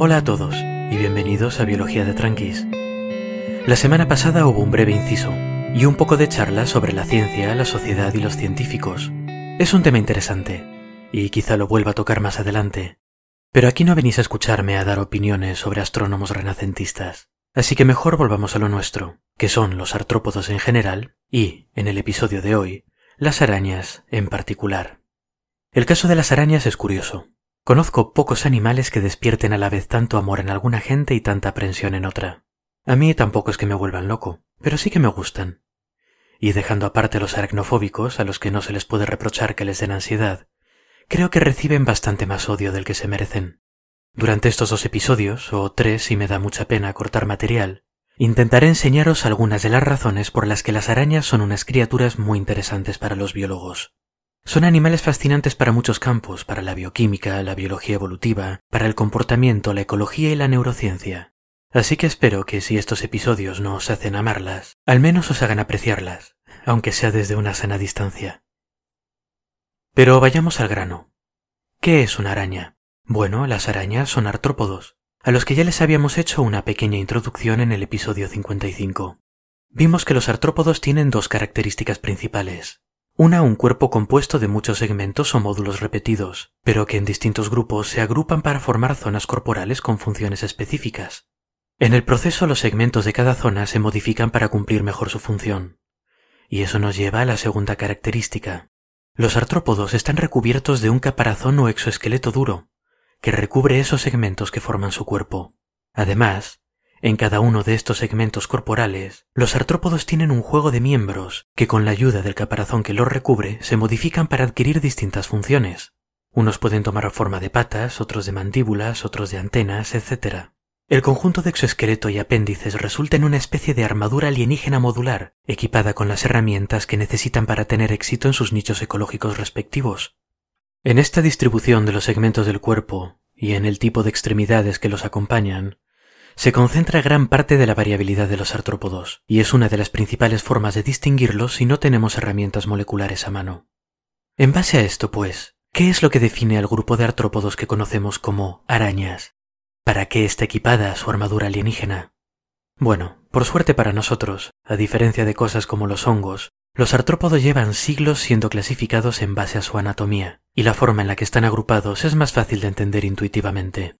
Hola a todos y bienvenidos a Biología de Tranquis. La semana pasada hubo un breve inciso y un poco de charla sobre la ciencia, la sociedad y los científicos. Es un tema interesante y quizá lo vuelva a tocar más adelante. Pero aquí no venís a escucharme a dar opiniones sobre astrónomos renacentistas. Así que mejor volvamos a lo nuestro, que son los artrópodos en general y, en el episodio de hoy, las arañas en particular. El caso de las arañas es curioso. Conozco pocos animales que despierten a la vez tanto amor en alguna gente y tanta aprensión en otra. A mí tampoco es que me vuelvan loco, pero sí que me gustan. Y dejando aparte los aracnofóbicos, a los que no se les puede reprochar que les den ansiedad, creo que reciben bastante más odio del que se merecen. Durante estos dos episodios, o tres si me da mucha pena cortar material, intentaré enseñaros algunas de las razones por las que las arañas son unas criaturas muy interesantes para los biólogos. Son animales fascinantes para muchos campos, para la bioquímica, la biología evolutiva, para el comportamiento, la ecología y la neurociencia. Así que espero que si estos episodios no os hacen amarlas, al menos os hagan apreciarlas, aunque sea desde una sana distancia. Pero vayamos al grano. ¿Qué es una araña? Bueno, las arañas son artrópodos, a los que ya les habíamos hecho una pequeña introducción en el episodio 55. Vimos que los artrópodos tienen dos características principales. Una, un cuerpo compuesto de muchos segmentos o módulos repetidos, pero que en distintos grupos se agrupan para formar zonas corporales con funciones específicas. En el proceso los segmentos de cada zona se modifican para cumplir mejor su función. Y eso nos lleva a la segunda característica. Los artrópodos están recubiertos de un caparazón o exoesqueleto duro, que recubre esos segmentos que forman su cuerpo. Además, en cada uno de estos segmentos corporales, los artrópodos tienen un juego de miembros que con la ayuda del caparazón que los recubre se modifican para adquirir distintas funciones. Unos pueden tomar forma de patas, otros de mandíbulas, otros de antenas, etc. El conjunto de exoesqueleto y apéndices resulta en una especie de armadura alienígena modular, equipada con las herramientas que necesitan para tener éxito en sus nichos ecológicos respectivos. En esta distribución de los segmentos del cuerpo y en el tipo de extremidades que los acompañan, se concentra gran parte de la variabilidad de los artrópodos, y es una de las principales formas de distinguirlos si no tenemos herramientas moleculares a mano. En base a esto, pues, ¿qué es lo que define al grupo de artrópodos que conocemos como arañas? ¿Para qué está equipada su armadura alienígena? Bueno, por suerte para nosotros, a diferencia de cosas como los hongos, los artrópodos llevan siglos siendo clasificados en base a su anatomía, y la forma en la que están agrupados es más fácil de entender intuitivamente.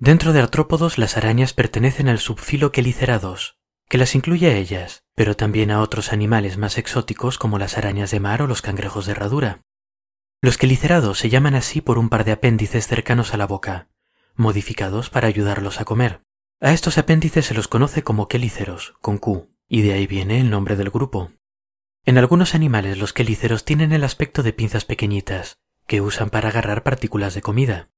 Dentro de artrópodos las arañas pertenecen al subfilo Quelicerados, que las incluye a ellas, pero también a otros animales más exóticos como las arañas de mar o los cangrejos de herradura. Los quelicerados se llaman así por un par de apéndices cercanos a la boca, modificados para ayudarlos a comer. A estos apéndices se los conoce como quelíceros, con Q, y de ahí viene el nombre del grupo. En algunos animales los quelíceros tienen el aspecto de pinzas pequeñitas, que usan para agarrar partículas de comida.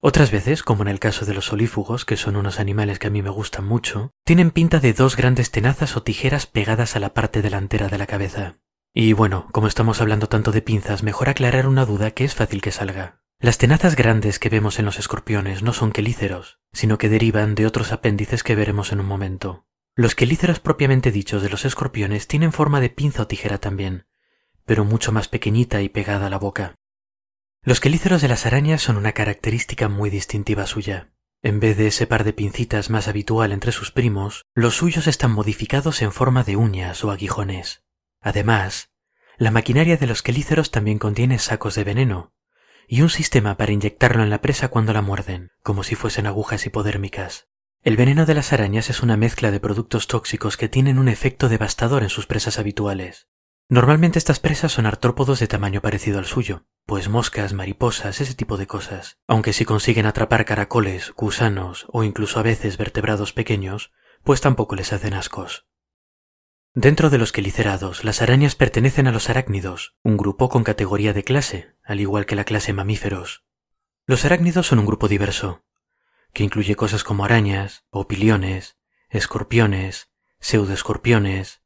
Otras veces, como en el caso de los solífugos, que son unos animales que a mí me gustan mucho, tienen pinta de dos grandes tenazas o tijeras pegadas a la parte delantera de la cabeza. Y bueno, como estamos hablando tanto de pinzas, mejor aclarar una duda que es fácil que salga. Las tenazas grandes que vemos en los escorpiones no son quelíceros, sino que derivan de otros apéndices que veremos en un momento. Los quelíceros propiamente dichos de los escorpiones tienen forma de pinza o tijera también, pero mucho más pequeñita y pegada a la boca. Los quelíceros de las arañas son una característica muy distintiva suya. En vez de ese par de pincitas más habitual entre sus primos, los suyos están modificados en forma de uñas o aguijones. Además, la maquinaria de los quelíceros también contiene sacos de veneno y un sistema para inyectarlo en la presa cuando la muerden, como si fuesen agujas hipodérmicas. El veneno de las arañas es una mezcla de productos tóxicos que tienen un efecto devastador en sus presas habituales. Normalmente estas presas son artrópodos de tamaño parecido al suyo, pues moscas, mariposas, ese tipo de cosas, aunque si consiguen atrapar caracoles, gusanos o incluso a veces vertebrados pequeños, pues tampoco les hacen ascos. Dentro de los quelicerados, las arañas pertenecen a los arácnidos, un grupo con categoría de clase, al igual que la clase mamíferos. Los arácnidos son un grupo diverso, que incluye cosas como arañas, opiliones, escorpiones, pseudoescorpiones,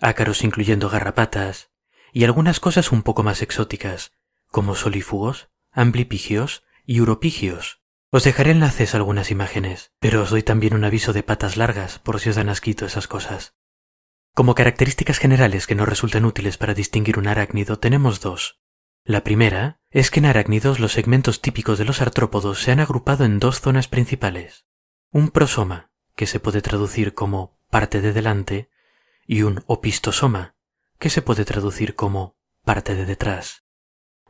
ácaros incluyendo garrapatas, y algunas cosas un poco más exóticas, como solífugos, amblipigios y uropigios. Os dejaré enlaces a algunas imágenes, pero os doy también un aviso de patas largas por si os dan asquito esas cosas. Como características generales que nos resultan útiles para distinguir un arácnido tenemos dos. La primera es que en arácnidos los segmentos típicos de los artrópodos se han agrupado en dos zonas principales. Un prosoma, que se puede traducir como parte de delante, y un opistosoma, que se puede traducir como parte de detrás.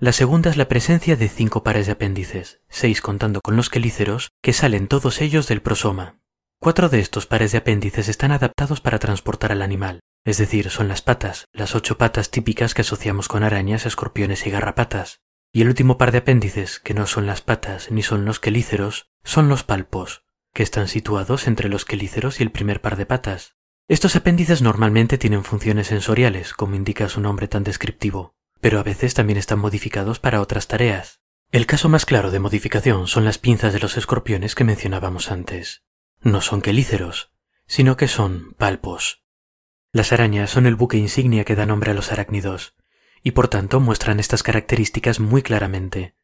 La segunda es la presencia de cinco pares de apéndices, seis contando con los quelíceros, que salen todos ellos del prosoma. Cuatro de estos pares de apéndices están adaptados para transportar al animal, es decir, son las patas, las ocho patas típicas que asociamos con arañas, escorpiones y garrapatas. Y el último par de apéndices, que no son las patas ni son los quelíceros, son los palpos, que están situados entre los quelíceros y el primer par de patas. Estos apéndices normalmente tienen funciones sensoriales, como indica su nombre tan descriptivo pero a veces también están modificados para otras tareas. El caso más claro de modificación son las pinzas de los escorpiones que mencionábamos antes. No son quelíceros, sino que son palpos. Las arañas son el buque insignia que da nombre a los arácnidos, y por tanto muestran estas características muy claramente,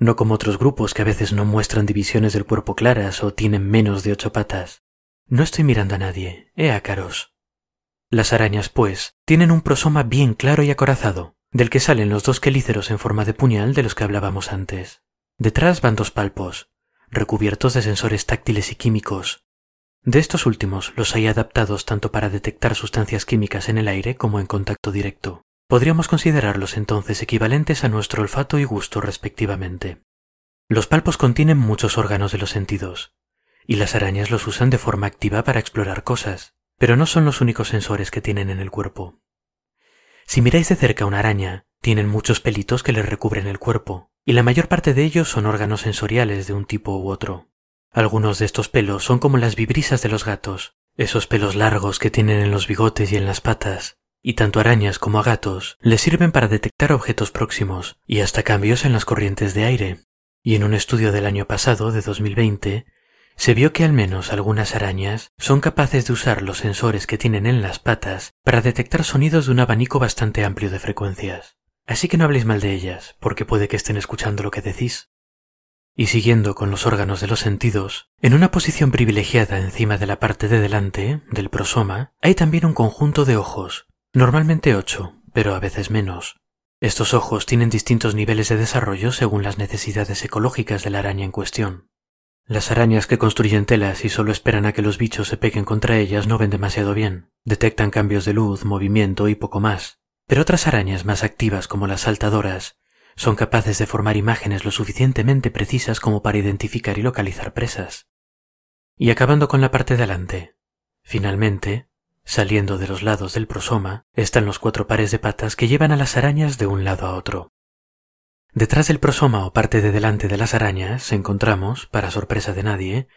no como otros grupos que a veces no muestran divisiones del cuerpo claras o tienen menos de ocho patas. No estoy mirando a nadie, he ácaros. Las arañas, pues, tienen un prosoma bien claro y acorazado, del que salen los dos quelíceros en forma de puñal de los que hablábamos antes. Detrás van dos palpos, recubiertos de sensores táctiles y químicos. De estos últimos los hay adaptados tanto para detectar sustancias químicas en el aire como en contacto directo. Podríamos considerarlos entonces equivalentes a nuestro olfato y gusto respectivamente. Los palpos contienen muchos órganos de los sentidos, y las arañas los usan de forma activa para explorar cosas, pero no son los únicos sensores que tienen en el cuerpo. Si miráis de cerca una araña, tienen muchos pelitos que les recubren el cuerpo, y la mayor parte de ellos son órganos sensoriales de un tipo u otro. Algunos de estos pelos son como las vibrisas de los gatos, esos pelos largos que tienen en los bigotes y en las patas, y tanto arañas como a gatos les sirven para detectar objetos próximos y hasta cambios en las corrientes de aire. Y en un estudio del año pasado, de 2020, se vio que al menos algunas arañas son capaces de usar los sensores que tienen en las patas para detectar sonidos de un abanico bastante amplio de frecuencias. Así que no habléis mal de ellas, porque puede que estén escuchando lo que decís. Y siguiendo con los órganos de los sentidos, en una posición privilegiada encima de la parte de delante, del prosoma, hay también un conjunto de ojos, normalmente ocho, pero a veces menos. Estos ojos tienen distintos niveles de desarrollo según las necesidades ecológicas de la araña en cuestión. Las arañas que construyen telas y solo esperan a que los bichos se peguen contra ellas no ven demasiado bien. Detectan cambios de luz, movimiento y poco más. Pero otras arañas más activas como las saltadoras son capaces de formar imágenes lo suficientemente precisas como para identificar y localizar presas. Y acabando con la parte de delante, finalmente, saliendo de los lados del prosoma, están los cuatro pares de patas que llevan a las arañas de un lado a otro. Detrás del prosoma o parte de delante de las arañas encontramos, para sorpresa de nadie,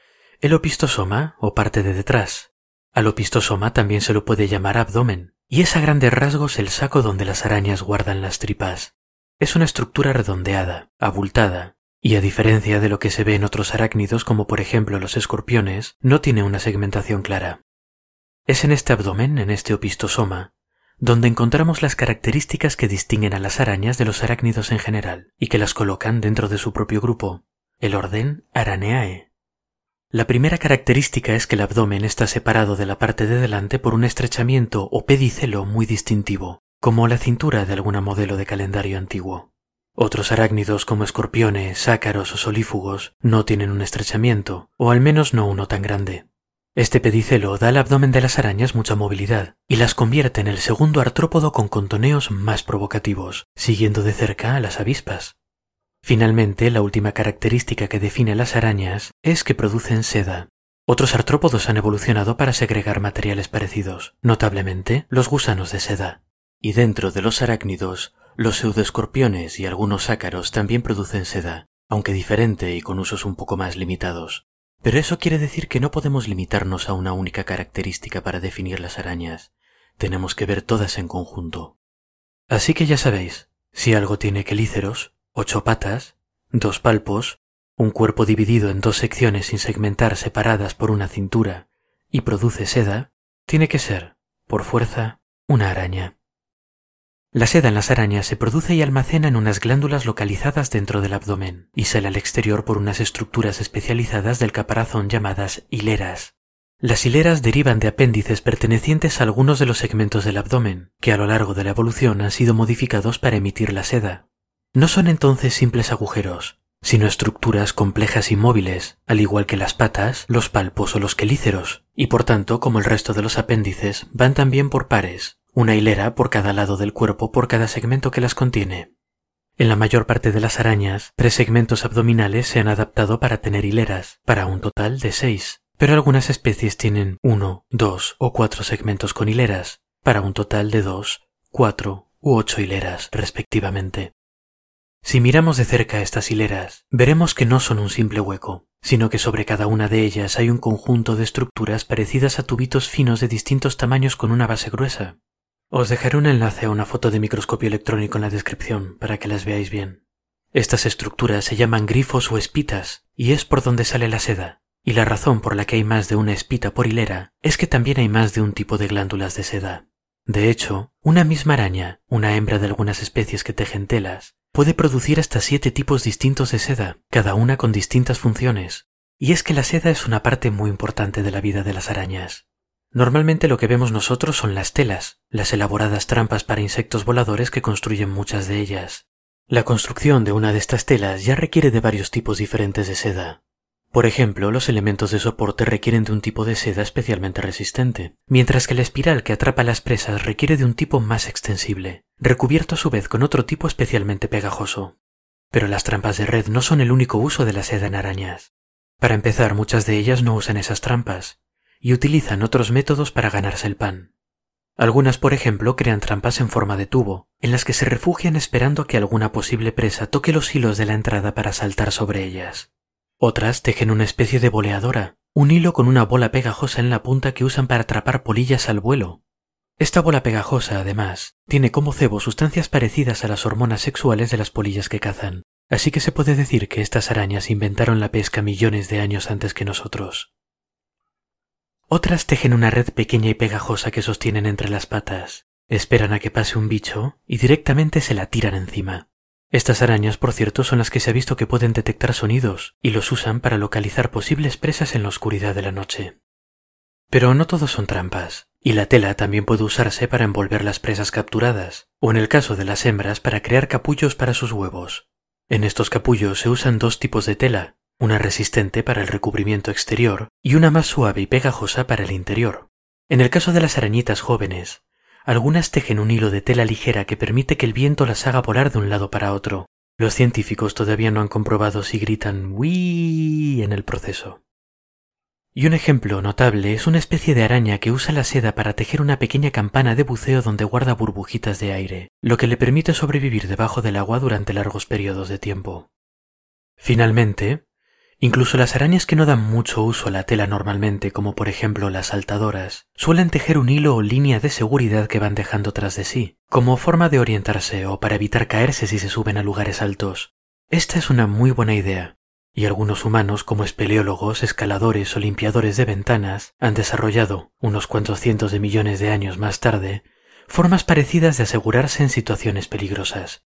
el opistosoma o parte de detrás. Al opistosoma también se lo puede llamar abdomen, y es a grandes rasgos el saco donde las arañas guardan las tripas. Es una estructura redondeada, abultada, y a diferencia de lo que se ve en otros arácnidos como por ejemplo los escorpiones, no tiene una segmentación clara. Es en este abdomen, en este opistosoma, donde encontramos las características que distinguen a las arañas de los arácnidos en general y que las colocan dentro de su propio grupo, el orden Araneae. La primera característica es que el abdomen está separado de la parte de delante por un estrechamiento o pedicelo muy distintivo, como la cintura de alguna modelo de calendario antiguo. Otros arácnidos como escorpiones, ácaros o solífugos no tienen un estrechamiento, o al menos no uno tan grande. Este pedicelo da al abdomen de las arañas mucha movilidad y las convierte en el segundo artrópodo con contoneos más provocativos, siguiendo de cerca a las avispas. Finalmente, la última característica que define a las arañas es que producen seda. Otros artrópodos han evolucionado para segregar materiales parecidos, notablemente los gusanos de seda. Y dentro de los arácnidos, los pseudoescorpiones y algunos ácaros también producen seda, aunque diferente y con usos un poco más limitados. Pero eso quiere decir que no podemos limitarnos a una única característica para definir las arañas. Tenemos que ver todas en conjunto. Así que ya sabéis, si algo tiene quelíceros, ocho patas, dos palpos, un cuerpo dividido en dos secciones sin segmentar separadas por una cintura y produce seda, tiene que ser, por fuerza, una araña. La seda en las arañas se produce y almacena en unas glándulas localizadas dentro del abdomen y sale al exterior por unas estructuras especializadas del caparazón llamadas hileras. Las hileras derivan de apéndices pertenecientes a algunos de los segmentos del abdomen, que a lo largo de la evolución han sido modificados para emitir la seda. No son entonces simples agujeros, sino estructuras complejas y móviles, al igual que las patas, los palpos o los quelíceros, y por tanto, como el resto de los apéndices, van también por pares, una hilera por cada lado del cuerpo por cada segmento que las contiene. En la mayor parte de las arañas, tres segmentos abdominales se han adaptado para tener hileras, para un total de seis, pero algunas especies tienen uno, dos o cuatro segmentos con hileras, para un total de dos, cuatro u ocho hileras, respectivamente. Si miramos de cerca estas hileras, veremos que no son un simple hueco, sino que sobre cada una de ellas hay un conjunto de estructuras parecidas a tubitos finos de distintos tamaños con una base gruesa. Os dejaré un enlace a una foto de microscopio electrónico en la descripción para que las veáis bien. Estas estructuras se llaman grifos o espitas, y es por donde sale la seda, y la razón por la que hay más de una espita por hilera es que también hay más de un tipo de glándulas de seda. De hecho, una misma araña, una hembra de algunas especies que tejen telas, puede producir hasta siete tipos distintos de seda, cada una con distintas funciones. Y es que la seda es una parte muy importante de la vida de las arañas. Normalmente lo que vemos nosotros son las telas, las elaboradas trampas para insectos voladores que construyen muchas de ellas. La construcción de una de estas telas ya requiere de varios tipos diferentes de seda. Por ejemplo, los elementos de soporte requieren de un tipo de seda especialmente resistente, mientras que la espiral que atrapa las presas requiere de un tipo más extensible, recubierto a su vez con otro tipo especialmente pegajoso. Pero las trampas de red no son el único uso de la seda en arañas. Para empezar, muchas de ellas no usan esas trampas, y utilizan otros métodos para ganarse el pan. Algunas, por ejemplo, crean trampas en forma de tubo, en las que se refugian esperando a que alguna posible presa toque los hilos de la entrada para saltar sobre ellas. Otras tejen una especie de boleadora, un hilo con una bola pegajosa en la punta que usan para atrapar polillas al vuelo. Esta bola pegajosa, además, tiene como cebo sustancias parecidas a las hormonas sexuales de las polillas que cazan, así que se puede decir que estas arañas inventaron la pesca millones de años antes que nosotros. Otras tejen una red pequeña y pegajosa que sostienen entre las patas. Esperan a que pase un bicho y directamente se la tiran encima. Estas arañas, por cierto, son las que se ha visto que pueden detectar sonidos y los usan para localizar posibles presas en la oscuridad de la noche. Pero no todos son trampas, y la tela también puede usarse para envolver las presas capturadas, o en el caso de las hembras para crear capullos para sus huevos. En estos capullos se usan dos tipos de tela, una resistente para el recubrimiento exterior y una más suave y pegajosa para el interior. En el caso de las arañitas jóvenes, algunas tejen un hilo de tela ligera que permite que el viento las haga volar de un lado para otro. Los científicos todavía no han comprobado si gritan ¡Wii! en el proceso. Y un ejemplo notable es una especie de araña que usa la seda para tejer una pequeña campana de buceo donde guarda burbujitas de aire, lo que le permite sobrevivir debajo del agua durante largos periodos de tiempo. Finalmente, Incluso las arañas que no dan mucho uso a la tela normalmente, como por ejemplo las saltadoras, suelen tejer un hilo o línea de seguridad que van dejando tras de sí, como forma de orientarse o para evitar caerse si se suben a lugares altos. Esta es una muy buena idea, y algunos humanos como espeleólogos, escaladores o limpiadores de ventanas han desarrollado, unos cuantos cientos de millones de años más tarde, formas parecidas de asegurarse en situaciones peligrosas.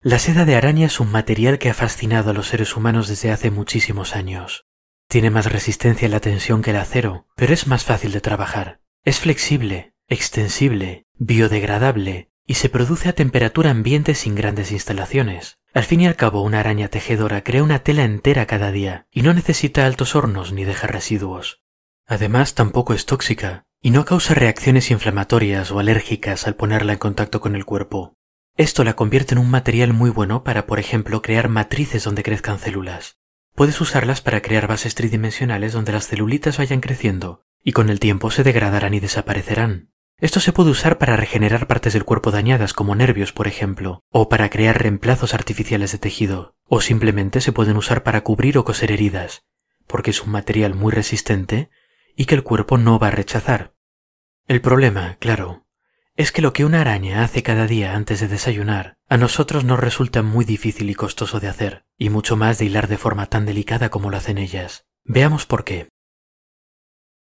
La seda de araña es un material que ha fascinado a los seres humanos desde hace muchísimos años. Tiene más resistencia a la tensión que el acero, pero es más fácil de trabajar. Es flexible, extensible, biodegradable y se produce a temperatura ambiente sin grandes instalaciones. Al fin y al cabo, una araña tejedora crea una tela entera cada día y no necesita altos hornos ni deja residuos. Además, tampoco es tóxica y no causa reacciones inflamatorias o alérgicas al ponerla en contacto con el cuerpo. Esto la convierte en un material muy bueno para, por ejemplo, crear matrices donde crezcan células. Puedes usarlas para crear bases tridimensionales donde las celulitas vayan creciendo, y con el tiempo se degradarán y desaparecerán. Esto se puede usar para regenerar partes del cuerpo dañadas como nervios, por ejemplo, o para crear reemplazos artificiales de tejido, o simplemente se pueden usar para cubrir o coser heridas, porque es un material muy resistente y que el cuerpo no va a rechazar. El problema, claro, es que lo que una araña hace cada día antes de desayunar, a nosotros nos resulta muy difícil y costoso de hacer, y mucho más de hilar de forma tan delicada como lo hacen ellas. Veamos por qué.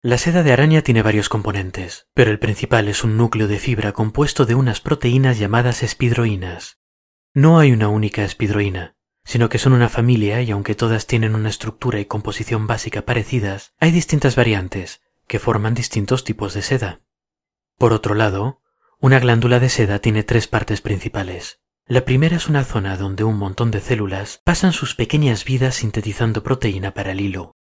La seda de araña tiene varios componentes, pero el principal es un núcleo de fibra compuesto de unas proteínas llamadas espidroínas. No hay una única espidroína, sino que son una familia y aunque todas tienen una estructura y composición básica parecidas, hay distintas variantes, que forman distintos tipos de seda. Por otro lado, una glándula de seda tiene tres partes principales. La primera es una zona donde un montón de células pasan sus pequeñas vidas sintetizando proteína para el hilo.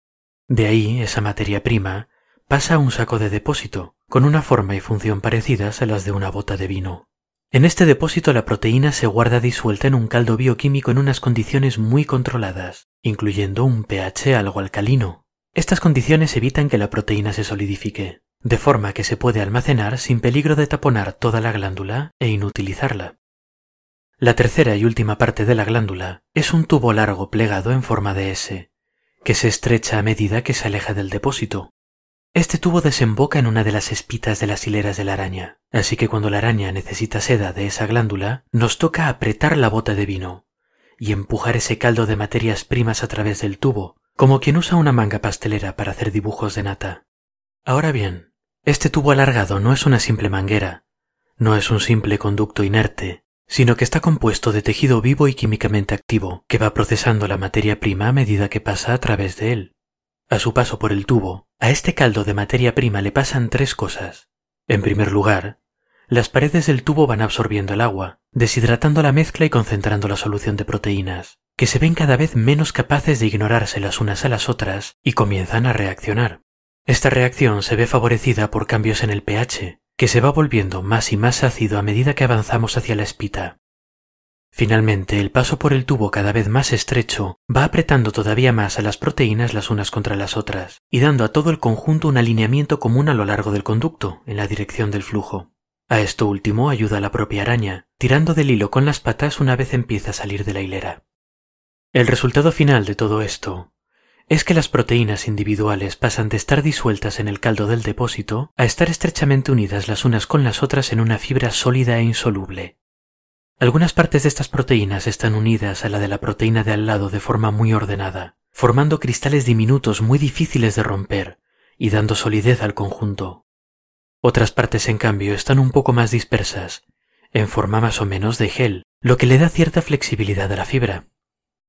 De ahí, esa materia prima pasa a un saco de depósito, con una forma y función parecidas a las de una bota de vino. En este depósito la proteína se guarda disuelta en un caldo bioquímico en unas condiciones muy controladas, incluyendo un pH algo alcalino. Estas condiciones evitan que la proteína se solidifique, de forma que se puede almacenar sin peligro de taponar toda la glándula e inutilizarla. La tercera y última parte de la glándula es un tubo largo plegado en forma de S, que se estrecha a medida que se aleja del depósito, este tubo desemboca en una de las espitas de las hileras de la araña, así que cuando la araña necesita seda de esa glándula, nos toca apretar la bota de vino y empujar ese caldo de materias primas a través del tubo, como quien usa una manga pastelera para hacer dibujos de nata. Ahora bien, este tubo alargado no es una simple manguera, no es un simple conducto inerte, sino que está compuesto de tejido vivo y químicamente activo, que va procesando la materia prima a medida que pasa a través de él. A su paso por el tubo, a este caldo de materia prima le pasan tres cosas. En primer lugar, las paredes del tubo van absorbiendo el agua, deshidratando la mezcla y concentrando la solución de proteínas, que se ven cada vez menos capaces de ignorarse las unas a las otras y comienzan a reaccionar. Esta reacción se ve favorecida por cambios en el pH, que se va volviendo más y más ácido a medida que avanzamos hacia la espita. Finalmente, el paso por el tubo cada vez más estrecho va apretando todavía más a las proteínas las unas contra las otras y dando a todo el conjunto un alineamiento común a lo largo del conducto, en la dirección del flujo. A esto último ayuda la propia araña, tirando del hilo con las patas una vez empieza a salir de la hilera. El resultado final de todo esto es que las proteínas individuales pasan de estar disueltas en el caldo del depósito a estar estrechamente unidas las unas con las otras en una fibra sólida e insoluble, algunas partes de estas proteínas están unidas a la de la proteína de al lado de forma muy ordenada, formando cristales diminutos muy difíciles de romper y dando solidez al conjunto. Otras partes, en cambio, están un poco más dispersas, en forma más o menos de gel, lo que le da cierta flexibilidad a la fibra.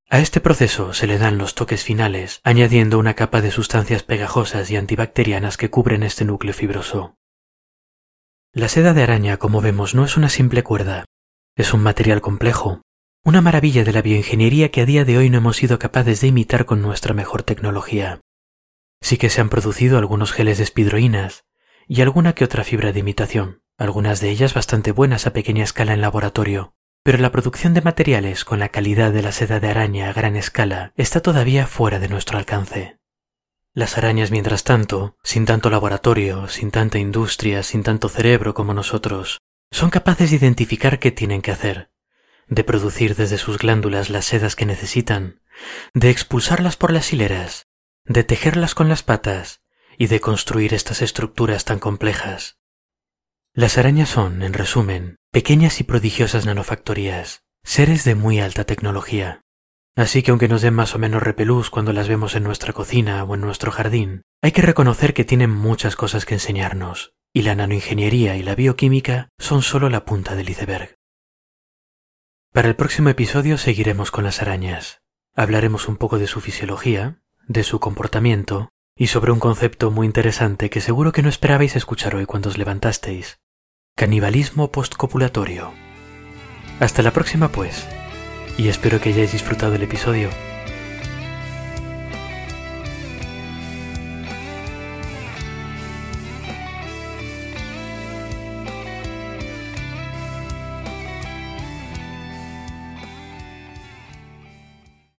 A este proceso se le dan los toques finales, añadiendo una capa de sustancias pegajosas y antibacterianas que cubren este núcleo fibroso. La seda de araña, como vemos, no es una simple cuerda, es un material complejo, una maravilla de la bioingeniería que a día de hoy no hemos sido capaces de imitar con nuestra mejor tecnología. Sí que se han producido algunos geles de espidroínas y alguna que otra fibra de imitación, algunas de ellas bastante buenas a pequeña escala en laboratorio, pero la producción de materiales con la calidad de la seda de araña a gran escala está todavía fuera de nuestro alcance. Las arañas, mientras tanto, sin tanto laboratorio, sin tanta industria, sin tanto cerebro como nosotros, son capaces de identificar qué tienen que hacer, de producir desde sus glándulas las sedas que necesitan, de expulsarlas por las hileras, de tejerlas con las patas y de construir estas estructuras tan complejas. Las arañas son, en resumen, pequeñas y prodigiosas nanofactorías, seres de muy alta tecnología. Así que aunque nos den más o menos repelús cuando las vemos en nuestra cocina o en nuestro jardín, hay que reconocer que tienen muchas cosas que enseñarnos y la nanoingeniería y la bioquímica son solo la punta del iceberg. Para el próximo episodio seguiremos con las arañas. Hablaremos un poco de su fisiología, de su comportamiento y sobre un concepto muy interesante que seguro que no esperabais escuchar hoy cuando os levantasteis. Canibalismo postcopulatorio. Hasta la próxima pues, y espero que hayáis disfrutado el episodio.